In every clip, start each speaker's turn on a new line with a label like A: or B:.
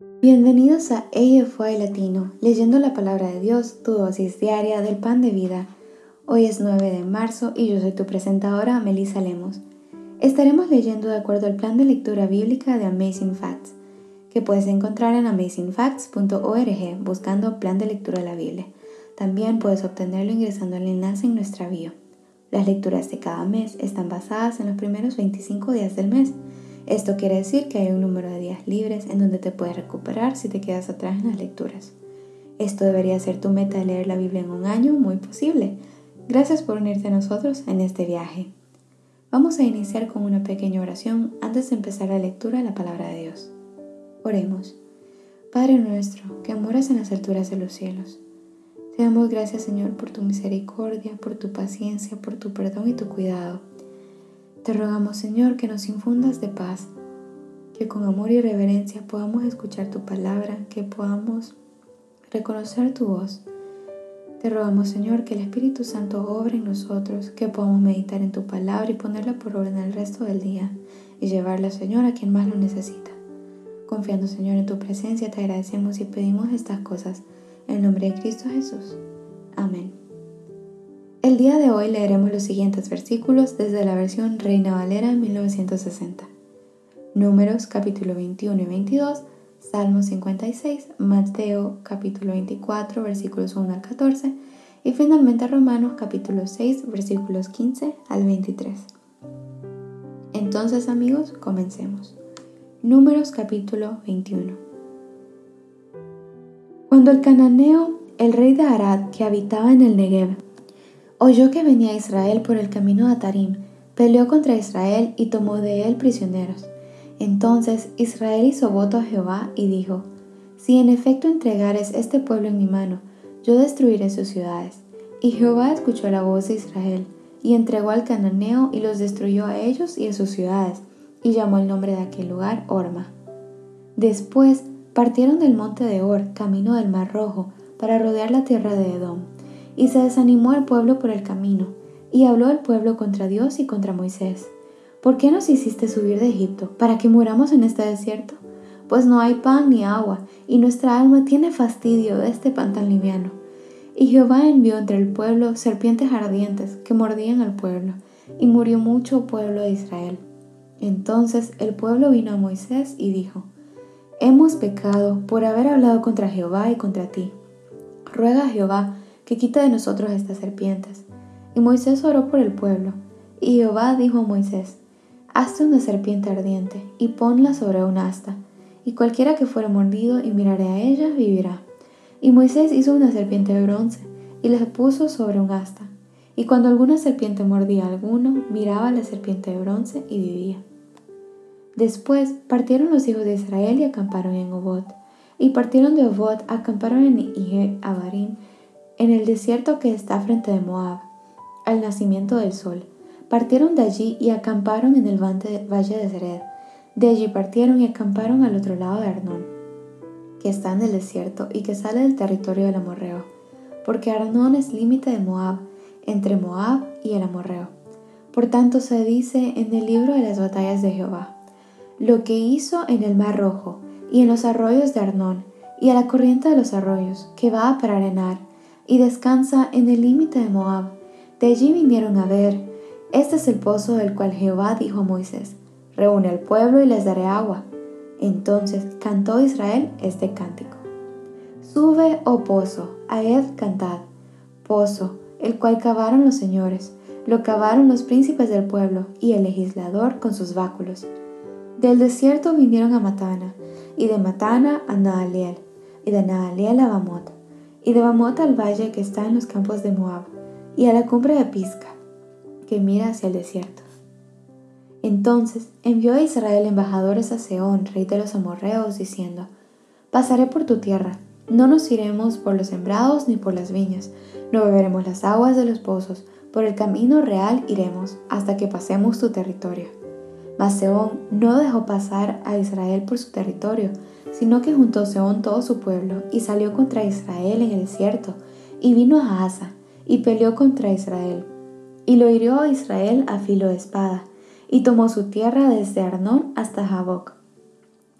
A: Bienvenidos a AFY Latino, leyendo la palabra de Dios, tu dosis diaria del pan de vida. Hoy es 9 de marzo y yo soy tu presentadora, Melissa Lemos. Estaremos leyendo de acuerdo al plan de lectura bíblica de Amazing Facts, que puedes encontrar en amazingfacts.org buscando plan de lectura de la Biblia. También puedes obtenerlo ingresando al enlace en nuestra bio. Las lecturas de cada mes están basadas en los primeros 25 días del mes esto quiere decir que hay un número de días libres en donde te puedes recuperar si te quedas atrás en las lecturas. Esto debería ser tu meta de leer la Biblia en un año, muy posible. Gracias por unirte a nosotros en este viaje. Vamos a iniciar con una pequeña oración antes de empezar la lectura de la palabra de Dios. Oremos. Padre nuestro, que moras en las alturas de los cielos. Te damos gracias Señor por tu misericordia, por tu paciencia, por tu perdón y tu cuidado. Te rogamos, Señor, que nos infundas de paz, que con amor y reverencia podamos escuchar tu palabra, que podamos reconocer tu voz. Te rogamos, Señor, que el Espíritu Santo obre en nosotros, que podamos meditar en tu palabra y ponerla por orden el resto del día y llevarla, Señor, a quien más lo necesita. Confiando, Señor, en tu presencia, te agradecemos y pedimos estas cosas. En nombre de Cristo Jesús. Amén. El día de hoy leeremos los siguientes versículos desde la versión Reina Valera 1960. Números capítulo 21 y 22, Salmo 56, Mateo capítulo 24 versículos 1 al 14 y finalmente Romanos capítulo 6 versículos 15 al 23. Entonces amigos, comencemos. Números capítulo 21. Cuando el cananeo, el rey de Arad, que habitaba en el Negev, oyó que venía Israel por el camino de Tarim, peleó contra Israel y tomó de él prisioneros. Entonces Israel hizo voto a Jehová y dijo, Si en efecto entregares este pueblo en mi mano, yo destruiré sus ciudades. Y Jehová escuchó la voz de Israel, y entregó al cananeo y los destruyó a ellos y a sus ciudades, y llamó el nombre de aquel lugar Orma. Después partieron del monte de Or, camino del mar rojo, para rodear la tierra de Edom. Y se desanimó el pueblo por el camino, y habló el pueblo contra Dios y contra Moisés. ¿Por qué nos hiciste subir de Egipto? ¿Para que muramos en este desierto? Pues no hay pan ni agua, y nuestra alma tiene fastidio de este pan tan liviano. Y Jehová envió entre el pueblo serpientes ardientes que mordían al pueblo, y murió mucho pueblo de Israel. Entonces el pueblo vino a Moisés y dijo, Hemos pecado por haber hablado contra Jehová y contra ti. Ruega a Jehová que quita de nosotros estas serpientes. Y Moisés oró por el pueblo. Y Jehová dijo a Moisés, Hazte una serpiente ardiente y ponla sobre un asta, y cualquiera que fuere mordido y mirare a ella vivirá. Y Moisés hizo una serpiente de bronce y la puso sobre un asta. Y cuando alguna serpiente mordía a alguno, miraba a la serpiente de bronce y vivía. Después partieron los hijos de Israel y acamparon en Obot. Y partieron de Obot, acamparon en Ije Abarim, en el desierto que está frente de Moab, al nacimiento del sol. Partieron de allí y acamparon en el valle de Zered. De allí partieron y acamparon al otro lado de Arnón, que está en el desierto y que sale del territorio del amorreo, porque Arnón es límite de Moab, entre Moab y el amorreo. Por tanto se dice en el libro de las batallas de Jehová, lo que hizo en el mar rojo y en los arroyos de Arnón y a la corriente de los arroyos, que va a parar y descansa en el límite de Moab. De allí vinieron a ver, este es el pozo del cual Jehová dijo a Moisés, reúne al pueblo y les daré agua. Entonces cantó Israel este cántico. Sube, oh pozo, Aed cantad, pozo, el cual cavaron los señores, lo cavaron los príncipes del pueblo y el legislador con sus báculos. Del desierto vinieron a Matana, y de Matana a Naaliel, y de Naaliel a Bamot, y de Bamot al valle que está en los campos de Moab, y a la cumbre de Pisca, que mira hacia el desierto. Entonces envió a Israel embajadores a Seón, rey de los amorreos, diciendo, Pasaré por tu tierra, no nos iremos por los sembrados ni por las viñas, no beberemos las aguas de los pozos, por el camino real iremos hasta que pasemos tu territorio. Mas Seón no dejó pasar a Israel por su territorio, sino que juntó Seón todo su pueblo y salió contra Israel en el desierto, y vino a Asa, y peleó contra Israel. Y lo hirió a Israel a filo de espada, y tomó su tierra desde Arnón hasta Jaboc,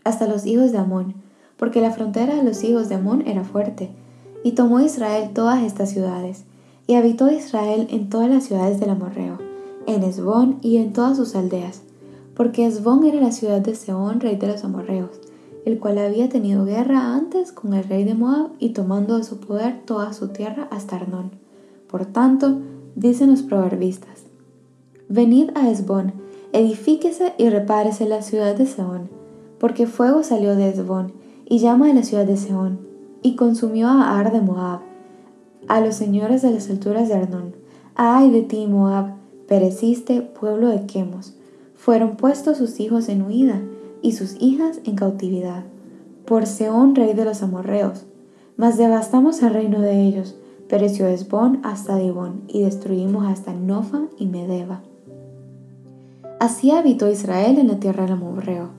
A: hasta los hijos de Amón, porque la frontera de los hijos de Amón era fuerte. Y tomó Israel todas estas ciudades, y habitó Israel en todas las ciudades del Amorreo, en Esbón y en todas sus aldeas, porque Esbón era la ciudad de Seón, rey de los amorreos, el cual había tenido guerra antes con el rey de Moab y tomando de su poder toda su tierra hasta Arnón. Por tanto, dicen los proverbistas, Venid a Esbón, edifíquese y repárese la ciudad de Seón, porque fuego salió de Esbón y llama de la ciudad de Seón, y consumió a Ar de Moab, a los señores de las alturas de Arnón. Ay de ti, Moab, pereciste, pueblo de Quemos. Fueron puestos sus hijos en huida y sus hijas en cautividad, por Seón, rey de los amorreos. Mas devastamos el reino de ellos, pereció Esbón hasta Dibón, y destruimos hasta Nofa y Medeba. Así habitó Israel en la tierra del amorreo.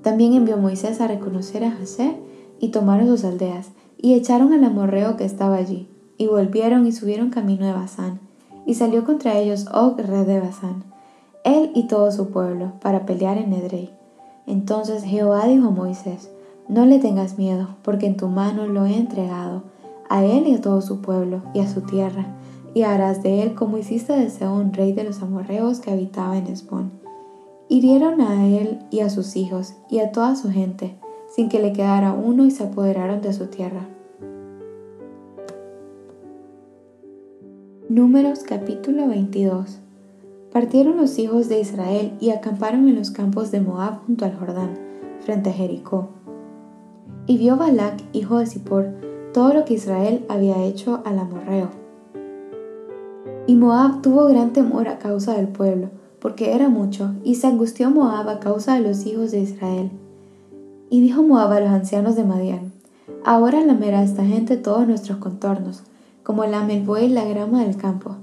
A: También envió Moisés a reconocer a José, y tomaron sus aldeas, y echaron al amorreo que estaba allí, y volvieron y subieron camino de Basán, y salió contra ellos Og, rey de Basán, él y todo su pueblo, para pelear en Edrei. Entonces Jehová dijo a Moisés, No le tengas miedo, porque en tu mano lo he entregado, a él y a todo su pueblo, y a su tierra, y harás de él como hiciste de Seón, rey de los amorreos que habitaba en Esbón. Hirieron a él y a sus hijos, y a toda su gente, sin que le quedara uno, y se apoderaron de su tierra. Números capítulo 22 Partieron los hijos de Israel y acamparon en los campos de Moab junto al Jordán, frente a Jericó. Y vio Balac, hijo de Zippor, todo lo que Israel había hecho al amorreo. Y Moab tuvo gran temor a causa del pueblo, porque era mucho, y se angustió Moab a causa de los hijos de Israel. Y dijo Moab a los ancianos de Madián, Ahora lamerá esta gente todos nuestros contornos, como lame el buey la grama del campo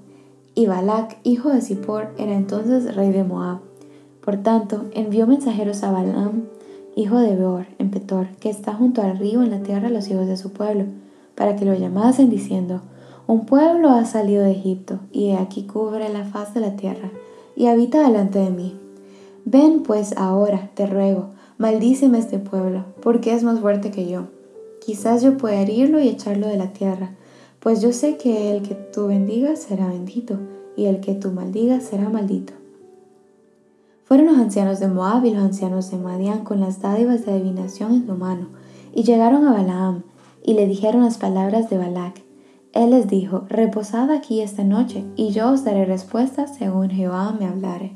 A: y Balac, hijo de Zippor, era entonces rey de Moab. Por tanto, envió mensajeros a Balaam, hijo de Beor, en Petor, que está junto al río en la tierra de los hijos de su pueblo, para que lo llamasen diciendo, Un pueblo ha salido de Egipto, y he aquí cubre la faz de la tierra, y habita delante de mí. Ven pues ahora, te ruego, maldíceme este pueblo, porque es más fuerte que yo. Quizás yo pueda herirlo y echarlo de la tierra, pues yo sé que el que tú bendigas será bendito, y el que tú maldigas será maldito. Fueron los ancianos de Moab y los ancianos de Madián con las dádivas de adivinación en su mano, y llegaron a Balaam, y le dijeron las palabras de Balac. Él les dijo, Reposad aquí esta noche, y yo os daré respuesta según Jehová me hablare.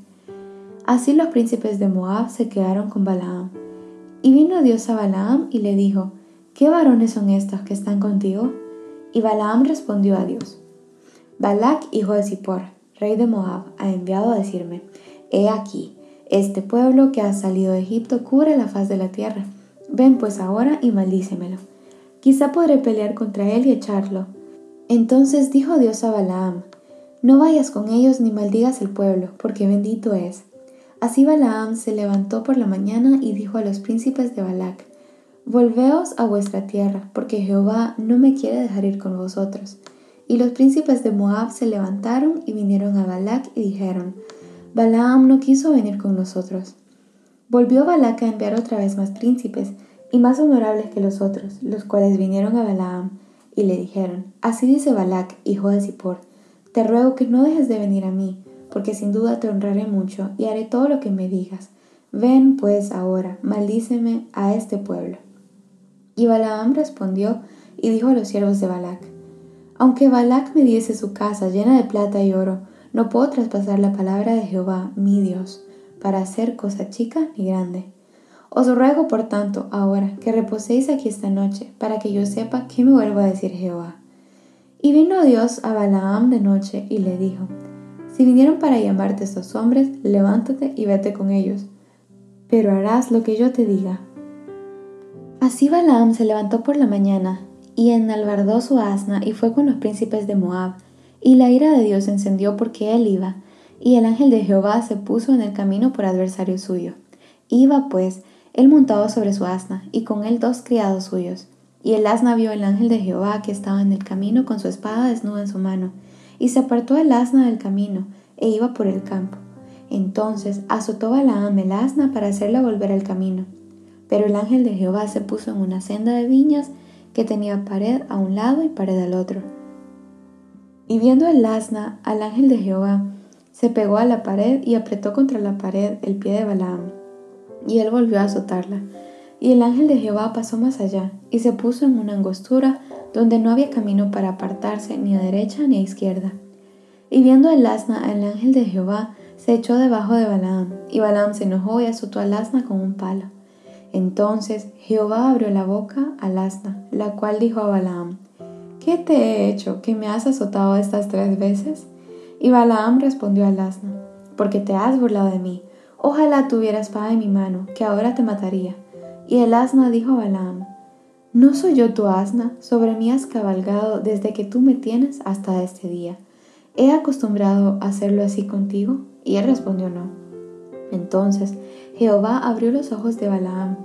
A: Así los príncipes de Moab se quedaron con Balaam. Y vino Dios a Balaam y le dijo, ¿Qué varones son estos que están contigo? Y Balaam respondió a Dios, Balac, hijo de Zippor, rey de Moab, ha enviado a decirme, He aquí, este pueblo que ha salido de Egipto cubre la faz de la tierra. Ven pues ahora y maldícemelo. Quizá podré pelear contra él y echarlo. Entonces dijo Dios a Balaam, No vayas con ellos ni maldigas el pueblo, porque bendito es. Así Balaam se levantó por la mañana y dijo a los príncipes de Balac, Volveos a vuestra tierra, porque Jehová no me quiere dejar ir con vosotros. Y los príncipes de Moab se levantaron y vinieron a Balac y dijeron, Balaam no quiso venir con nosotros. Volvió Balac a enviar otra vez más príncipes, y más honorables que los otros, los cuales vinieron a Balaam, y le dijeron, Así dice Balac, hijo de Zippor, te ruego que no dejes de venir a mí, porque sin duda te honraré mucho, y haré todo lo que me digas. Ven pues ahora, maldíceme a este pueblo. Y Balaam respondió y dijo a los siervos de Balac, Aunque Balac me diese su casa llena de plata y oro, no puedo traspasar la palabra de Jehová, mi Dios, para hacer cosa chica ni grande. Os ruego, por tanto, ahora que reposéis aquí esta noche, para que yo sepa qué me vuelvo a decir Jehová. Y vino Dios a Balaam de noche y le dijo, Si vinieron para llamarte estos hombres, levántate y vete con ellos, pero harás lo que yo te diga. Así Balaam se levantó por la mañana y enalbardó su asna y fue con los príncipes de Moab, y la ira de Dios se encendió porque él iba, y el ángel de Jehová se puso en el camino por adversario suyo. Iba pues él montado sobre su asna, y con él dos criados suyos. Y el asna vio el ángel de Jehová que estaba en el camino con su espada desnuda en su mano, y se apartó el asna del camino, e iba por el campo. Entonces azotó Balaam el asna para hacerla volver al camino Pero el ángel de Jehová se puso en una senda de viñas que tenía pared a un lado y pared al otro. Y viendo el asna al ángel de Jehová, se pegó a la pared y apretó contra la pared el pie de Balaam, y él volvió a azotarla. Y el ángel de Jehová pasó más allá, y se puso en una angostura donde no había camino para apartarse ni a derecha ni a izquierda. Y viendo el asna al ángel de Jehová, se echó debajo de Balaam, y Balaam se enojó y azotó al asna con un palo. Entonces Jehová abrió la boca al asna, la cual dijo a Balaam, ¿Qué te he hecho que me has azotado estas tres veces? Y Balaam respondió al asna, porque te has burlado de mí. Ojalá tuviera espada en mi mano, que ahora te mataría. Y el asna dijo a Balaam, ¿no soy yo tu asna? Sobre mí has cabalgado desde que tú me tienes hasta este día. ¿He acostumbrado a hacerlo así contigo? Y él respondió no. Entonces Jehová abrió los ojos de Balaam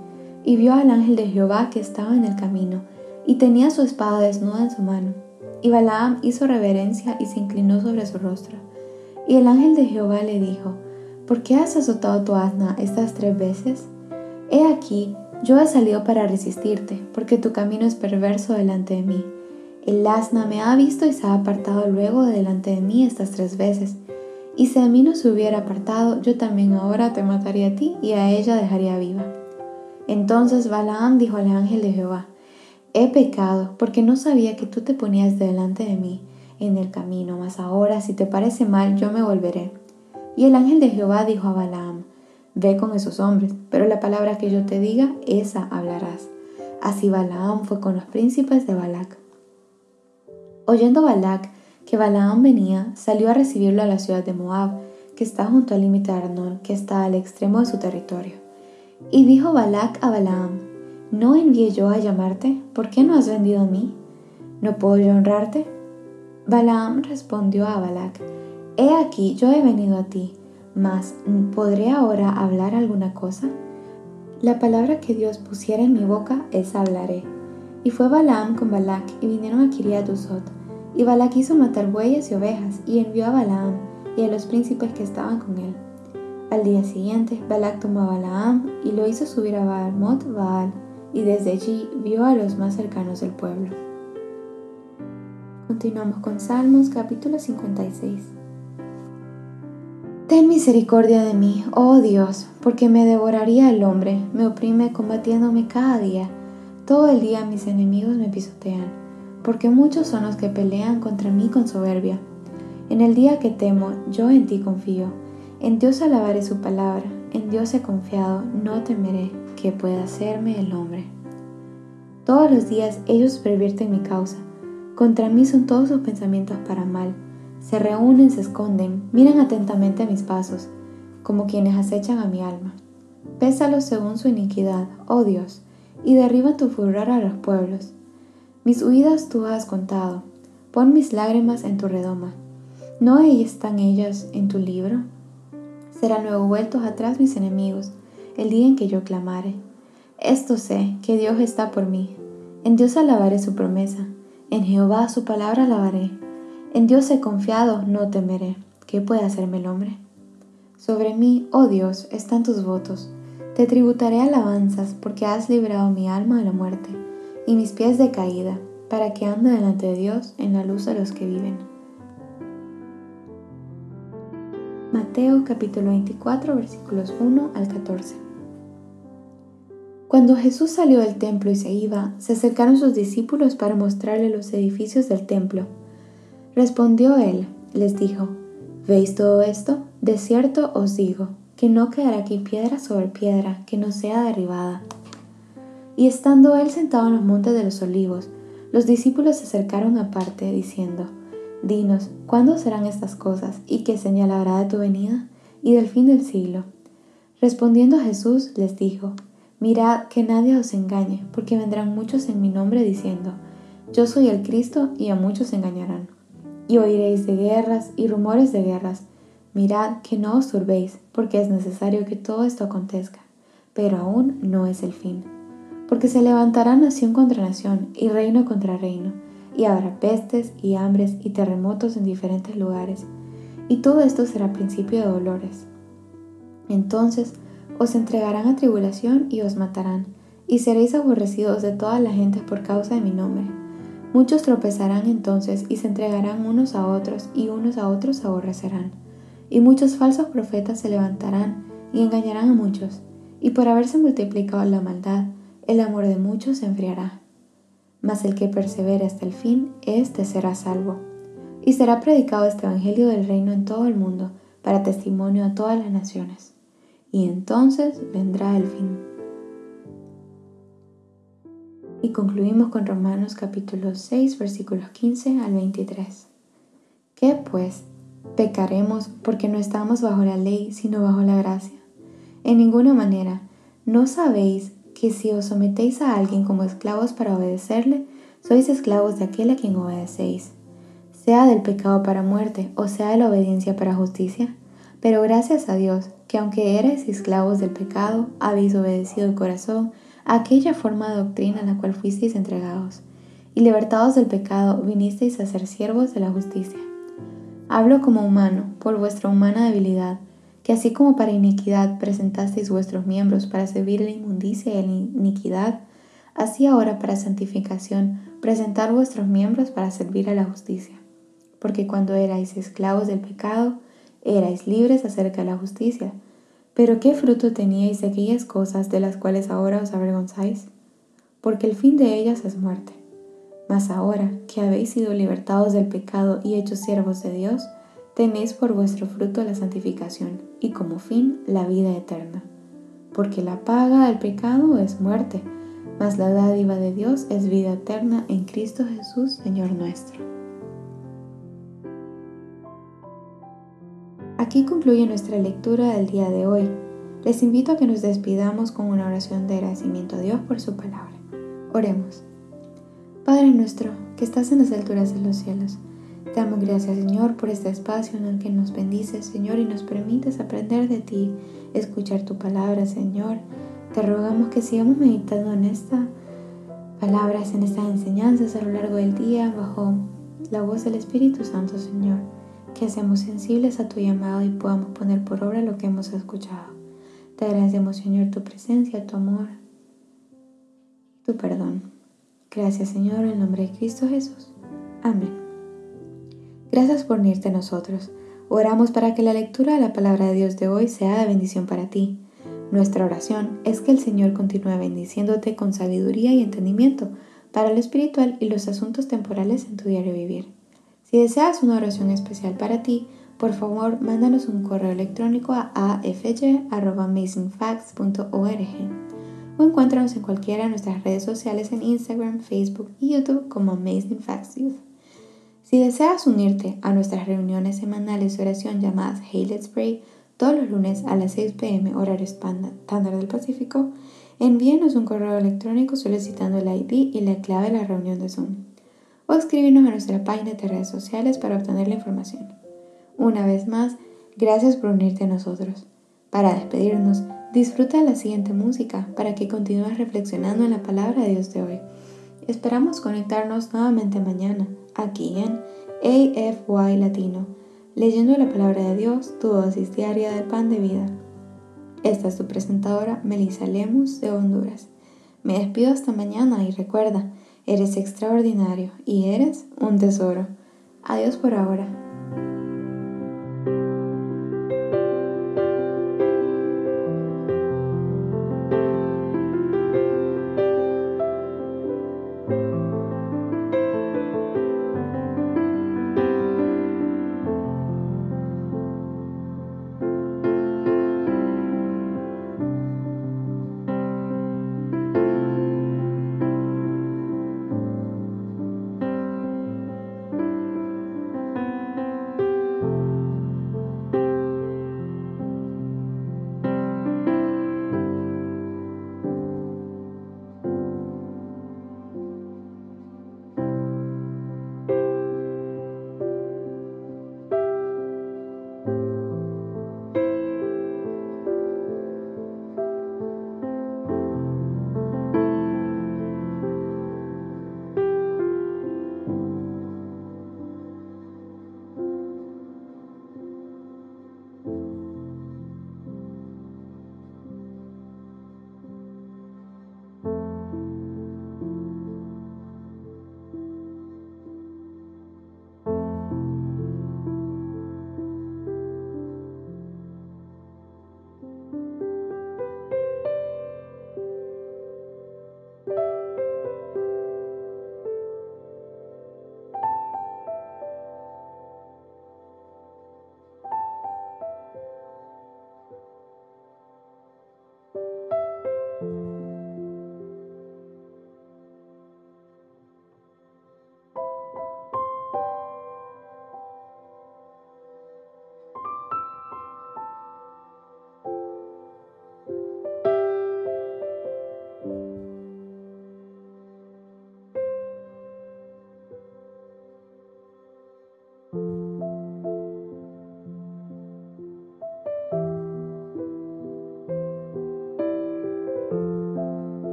A: y vio al ángel de Jehová que estaba en el camino y tenía su espada desnuda en su mano. Y Balaam hizo reverencia y se inclinó sobre su rostro. Y el ángel de Jehová le dijo, ¿por qué has azotado tu asna estas tres veces? He aquí, yo he salido para resistirte, porque tu camino es perverso delante de mí. El asna me ha visto y se ha apartado luego de delante de mí estas tres veces. Y si a mí no se hubiera apartado, yo también ahora te mataría a ti y a ella dejaría viva. Entonces Balaam dijo al ángel de Jehová, He pecado porque no sabía que tú te ponías delante de mí en el camino, mas ahora si te parece mal yo me volveré. Y el ángel de Jehová dijo a Balaam, Ve con esos hombres, pero la palabra que yo te diga, esa hablarás. Así Balaam fue con los príncipes de Balac. Oyendo Balac que Balaam venía, salió a recibirlo a la ciudad de Moab, que está junto al límite de Arnón, que está al extremo de su territorio. Y dijo Balac a Balaam, ¿No envié yo a llamarte? ¿Por qué no has vendido a mí? ¿No puedo yo honrarte? Balaam respondió a Balac, He aquí, yo he venido a ti, mas ¿podré ahora hablar alguna cosa? La palabra que Dios pusiera en mi boca, esa hablaré. Y fue Balaam con Balac, y vinieron a Kiriat Y Balac hizo matar bueyes y ovejas, y envió a Balaam y a los príncipes que estaban con él. Al día siguiente, Balac tomó a Balaam y lo hizo subir a Baalmot Baal, y desde allí vio a los más cercanos del pueblo. Continuamos con Salmos capítulo 56. Ten misericordia de mí, oh Dios, porque me devoraría el hombre, me oprime combatiéndome cada día. Todo el día mis enemigos me pisotean, porque muchos son los que pelean contra mí con soberbia. En el día que temo, yo en ti confío. En Dios alabaré su palabra, en Dios he confiado, no temeré que pueda hacerme el hombre. Todos los días ellos pervierten mi causa. Contra mí son todos sus pensamientos para mal. Se reúnen, se esconden, miran atentamente mis pasos, como quienes acechan a mi alma. Pésalos según su iniquidad, oh Dios, y derriba tu furor a los pueblos. Mis huidas tú has contado, pon mis lágrimas en tu redoma. ¿No están ellas en tu libro? Serán luego vueltos atrás mis enemigos, el día en que yo clamare. Esto sé, que Dios está por mí. En Dios alabaré su promesa, en Jehová su palabra alabaré. En Dios he confiado, no temeré. ¿Qué puede hacerme el hombre? Sobre mí, oh Dios, están tus votos. Te tributaré alabanzas, porque has librado mi alma de la muerte, y mis pies de caída, para que ande delante de Dios en la luz de los que viven. Mateo capítulo 24 versículos 1 al 14. Cuando Jesús salió del templo y se iba, se acercaron sus discípulos para mostrarle los edificios del templo. Respondió él, les dijo, ¿veis todo esto? De cierto os digo, que no quedará aquí piedra sobre piedra que no sea derribada. Y estando él sentado en los montes de los olivos, los discípulos se acercaron aparte, diciendo, Dinos, ¿cuándo serán estas cosas y qué señalará de tu venida y del fin del siglo? Respondiendo Jesús les dijo, Mirad que nadie os engañe, porque vendrán muchos en mi nombre diciendo, Yo soy el Cristo, y a muchos engañarán. Y oiréis de guerras y rumores de guerras. Mirad que no os turbéis, porque es necesario que todo esto acontezca, pero aún no es el fin. Porque se levantará nación contra nación y reino contra reino y habrá pestes y hambres y terremotos en diferentes lugares, y todo esto será principio de dolores. Entonces Os entregarán a tribulación y os matarán, y seréis aborrecidos de todas las gentes por causa de mi nombre. Muchos tropezarán entonces y se entregarán unos a otros, y unos a otros aborrecerán. Y muchos falsos profetas se levantarán y engañarán a muchos, y por haberse multiplicado la maldad, el amor de muchos se enfriará. Mas el que persevere hasta el fin, éste será salvo. Y será predicado este Evangelio del reino en todo el mundo, para testimonio a todas las naciones. Y entonces vendrá el fin. Y concluimos con Romanos capítulo 6 versículos 15 al 23. ¿Qué pues? ¿Pecaremos porque no estamos bajo la ley, sino bajo la gracia? En ninguna manera. ¿No sabéis que si os sometéis a alguien como esclavos para obedecerle, sois esclavos de aquel a quien obedecéis? Sea del pecado para muerte o sea de la obediencia para justicia. Pero gracias a Dios, que aunque erais esclavos del pecado, habéis obedecido el corazón aquella forma de doctrina a la cual fuisteis entregados, y libertados del pecado vinisteis a ser siervos de la justicia. Hablo como humano, por vuestra humana debilidad, que así como para iniquidad presentasteis vuestros miembros para servir la inmundicia y la iniquidad, así ahora para santificación presentar vuestros miembros para servir a la justicia. Porque cuando erais esclavos del pecado, erais libres acerca de la justicia. Pero ¿qué fruto teníais de aquellas cosas de las cuales ahora os avergonzáis? Porque el fin de ellas es muerte. Mas ahora que habéis sido libertados del pecado y hechos siervos de Dios, tenéis por vuestro fruto la santificación y como fin la vida eterna. Porque la paga del pecado es muerte, mas la dádiva de Dios es vida eterna en Cristo Jesús, Señor nuestro. Aquí concluye nuestra lectura del día de hoy. Les invito a que nos despidamos con una oración de agradecimiento a Dios por su palabra. Oremos. Padre nuestro, que estás en las alturas de los cielos, damos gracias Señor por este espacio en el que nos bendices Señor y nos permites aprender de ti, escuchar tu palabra Señor. Te rogamos que sigamos meditando en estas palabras, en estas enseñanzas a lo largo del día bajo la voz del Espíritu Santo Señor que seamos sensibles a tu llamado y podamos poner por obra lo que hemos escuchado. Te agradecemos, Señor, tu presencia, tu amor, tu perdón. Gracias, Señor, en nombre de Cristo Jesús. Amén. Gracias por unirte a nosotros. Oramos para que la lectura de la palabra de Dios de hoy sea de bendición para ti. Nuestra oración es que el Señor continúe bendiciéndote con sabiduría y entendimiento para lo espiritual y los asuntos temporales en tu diario vivir. Si deseas una oración especial para ti, por favor mándanos un correo electrónico a afj.amazingfacts.org o encuéntranos en cualquiera de nuestras redes sociales en Instagram, Facebook y YouTube como Amazing Facts Youth. Si deseas unirte a nuestras reuniones semanales de oración llamadas Hey Let's Pray todos los lunes a las 6 pm horario estándar del Pacífico, envíenos un correo electrónico solicitando el ID y la clave de la reunión de Zoom o escribirnos a nuestra página de redes sociales para obtener la información. Una vez más, gracias por unirte a nosotros. Para despedirnos, disfruta la siguiente música para que continúes reflexionando en la palabra de Dios de hoy. Esperamos conectarnos nuevamente mañana, aquí en AFY Latino, leyendo la palabra de Dios, tu dosis diaria del pan de vida. Esta es tu presentadora, Melissa Lemus, de Honduras. Me despido hasta mañana y recuerda, Eres extraordinario y eres un tesoro. Adiós por ahora.